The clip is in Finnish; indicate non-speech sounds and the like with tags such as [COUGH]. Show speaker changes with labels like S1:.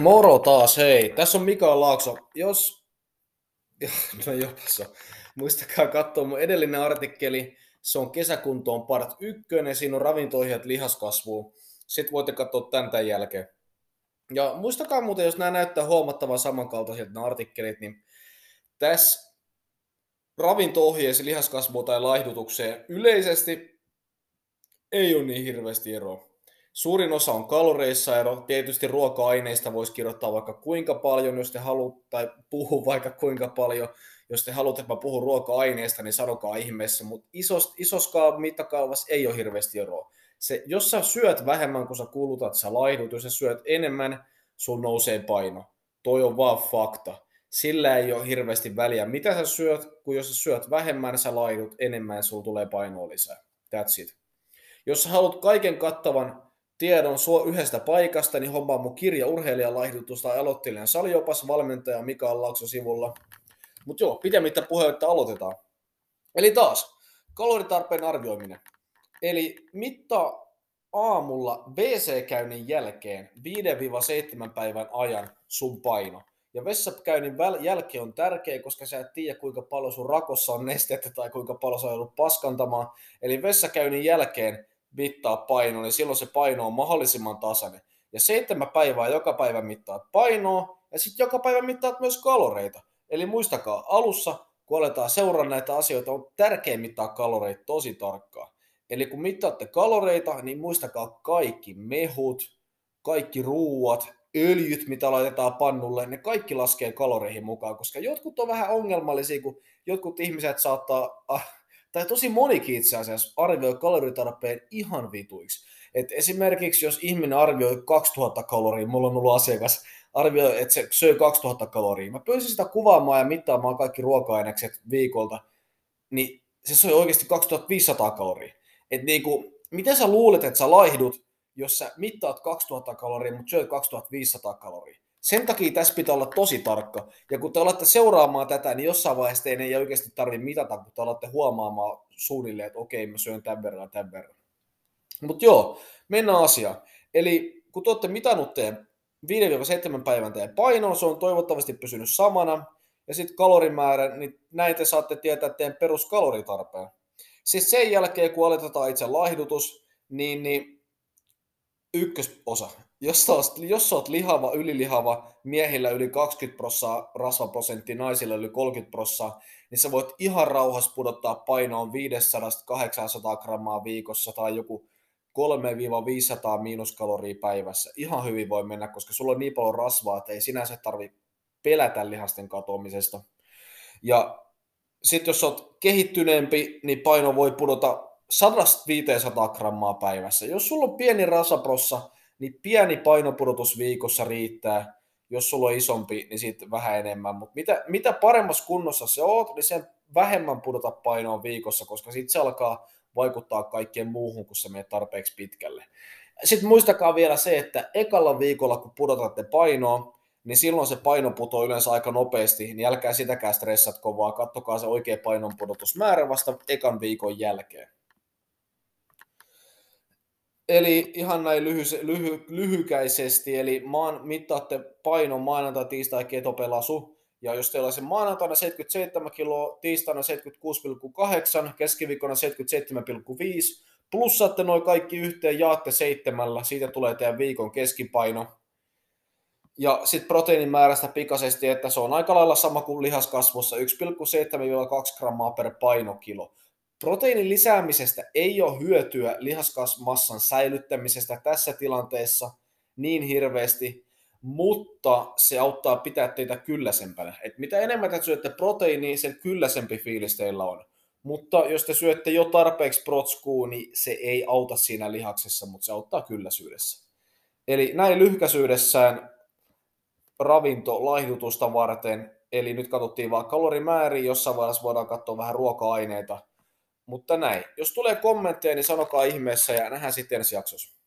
S1: Moro taas, hei. Tässä on Mika Laakso. Jos, [LAUGHS] no jopa se Muistakaa katsoa mun edellinen artikkeli. Se on kesäkuntoon part ykkönen. Siinä on ravintoihjat lihaskasvuun. Sitten voitte katsoa tämän, tämän jälkeen. Ja muistakaa muuten, jos nämä näyttää huomattavan samankaltaisilta nämä artikkelit, niin tässä ravinto-ohjeessa lihaskasvuun tai laihdutukseen yleisesti ei ole niin hirveästi eroa. Suurin osa on kaloreissa ero. Tietysti ruoka-aineista voisi kirjoittaa vaikka kuinka paljon, jos te haluatte, tai puhu vaikka kuinka paljon. Jos te haluatte, että mä puhun ruoka-aineista, niin sanokaa ihmeessä. Mutta isos, isossa mittakaavassa ei ole hirveästi eroa. Se, jos sä syöt vähemmän kuin sä kulutat, sä laihdut. Jos sä syöt enemmän, sun nousee paino. Toi on vaan fakta. Sillä ei ole hirveästi väliä, mitä sä syöt, kun jos sä syöt vähemmän, sä laidut enemmän, sulla tulee painoa lisää. That's it. Jos sä haluat kaiken kattavan tiedon suo yhdestä paikasta, niin hommaa mun kirja urheilijalaihdutus tai aloittelijan saliopas valmentaja Mika Laakso sivulla. Mutta joo, pidemmittä puhetta aloitetaan. Eli taas, kaloritarpeen arvioiminen. Eli mitta aamulla WC-käynnin jälkeen 5-7 päivän ajan sun paino. Ja vessakäynnin jälkeen on tärkeä, koska sä et tiedä, kuinka paljon sun rakossa on nestettä tai kuinka paljon sä on paskantamaan. Eli vessakäynnin jälkeen mittaa painoa, niin silloin se paino on mahdollisimman tasainen. Ja seitsemän päivää joka päivä mittaat painoa, ja sitten joka päivä mittaat myös kaloreita. Eli muistakaa, alussa, kun aletaan seuraa näitä asioita, on tärkeää mittaa kaloreita tosi tarkkaan. Eli kun mittaatte kaloreita, niin muistakaa kaikki mehut, kaikki ruuat, öljyt, mitä laitetaan pannulle, ne kaikki laskee kaloreihin mukaan, koska jotkut on vähän ongelmallisia, kun jotkut ihmiset saattaa tai tosi monikin itse asiassa arvioi kaloritarpeen ihan vituiksi. Et esimerkiksi jos ihminen arvioi 2000 kaloria, mulla on ollut asiakas, arvioi, että se söi 2000 kaloria. Mä pyysin sitä kuvaamaan ja mittaamaan kaikki ruoka-ainekset viikolta, niin se söi oikeasti 2500 kaloria. Et niinku, miten sä luulet, että sä laihdut, jos sä mittaat 2000 kaloria, mutta syöt 2500 kaloria? Sen takia tässä pitää olla tosi tarkka. Ja kun te alatte seuraamaan tätä, niin jossain vaiheessa teidän ei oikeasti tarvitse mitata, kun te alatte huomaamaan suunnilleen, että okei, mä syön tämän verran ja tämän verran. Mutta joo, mennään asiaan. Eli kun te olette mitannut teidän 5-7 päivän teidän painoa, se on toivottavasti pysynyt samana, ja sitten kalorimäärä, niin näin te saatte tietää teidän peruskaloritarpeen. Siis sen jälkeen, kun aletetaan itse laihdutus, niin, niin ykkösosa, jos sä, oot, jos sä oot lihava, ylilihava, miehillä yli 20 prossaa rasvaprosentti, naisilla yli 30 prossaa, niin sä voit ihan rauhassa pudottaa painoon 500-800 grammaa viikossa tai joku 3-500 miinuskaloria päivässä. Ihan hyvin voi mennä, koska sulla on niin paljon rasvaa, että ei sinänsä tarvi pelätä lihasten katoamisesta. Ja sitten jos oot kehittyneempi, niin paino voi pudota 100-500 grammaa päivässä. Jos sulla on pieni rasvaprossa, niin pieni painopudotus viikossa riittää. Jos sulla on isompi, niin sitten vähän enemmän. Mutta mitä, mitä paremmassa kunnossa se oot, niin sen vähemmän pudota painoa viikossa, koska sitten se alkaa vaikuttaa kaikkeen muuhun, kun se menee tarpeeksi pitkälle. Sitten muistakaa vielä se, että ekalla viikolla, kun pudotatte painoa, niin silloin se paino putoo yleensä aika nopeasti, niin älkää sitäkään stressatko, vaan kattokaa se oikea painonpudotusmäärä vasta ekan viikon jälkeen. Eli ihan näin lyhy, lyhy, lyhykäisesti, eli maan, mittaatte painon maanantai, tiistai, ketopelasu, ja jos teillä on se maanantaina 77 kiloa, tiistaina 76,8, keskiviikkona 77,5, plussaatte noin kaikki yhteen, jaatte seitsemällä, siitä tulee teidän viikon keskipaino. Ja sitten proteiinin määrästä pikaisesti, että se on aika lailla sama kuin lihaskasvussa, 1,7-2 grammaa per painokilo. Proteiinin lisäämisestä ei ole hyötyä lihaskasmassan säilyttämisestä tässä tilanteessa niin hirveästi, mutta se auttaa pitää teitä kylläsempänä. Et mitä enemmän te syötte proteiiniä, sen kylläsempi fiilis teillä on. Mutta jos te syötte jo tarpeeksi protskuu, niin se ei auta siinä lihaksessa, mutta se auttaa kylläisyydessä. Eli näin lyhkäisyydessään ravinto laihdutusta varten, eli nyt katsottiin vaan kalorimääriä, jossain vaiheessa voidaan katsoa vähän ruoka-aineita, mutta näin. Jos tulee kommentteja, niin sanokaa ihmeessä ja nähdään sitten ensi jaksossa.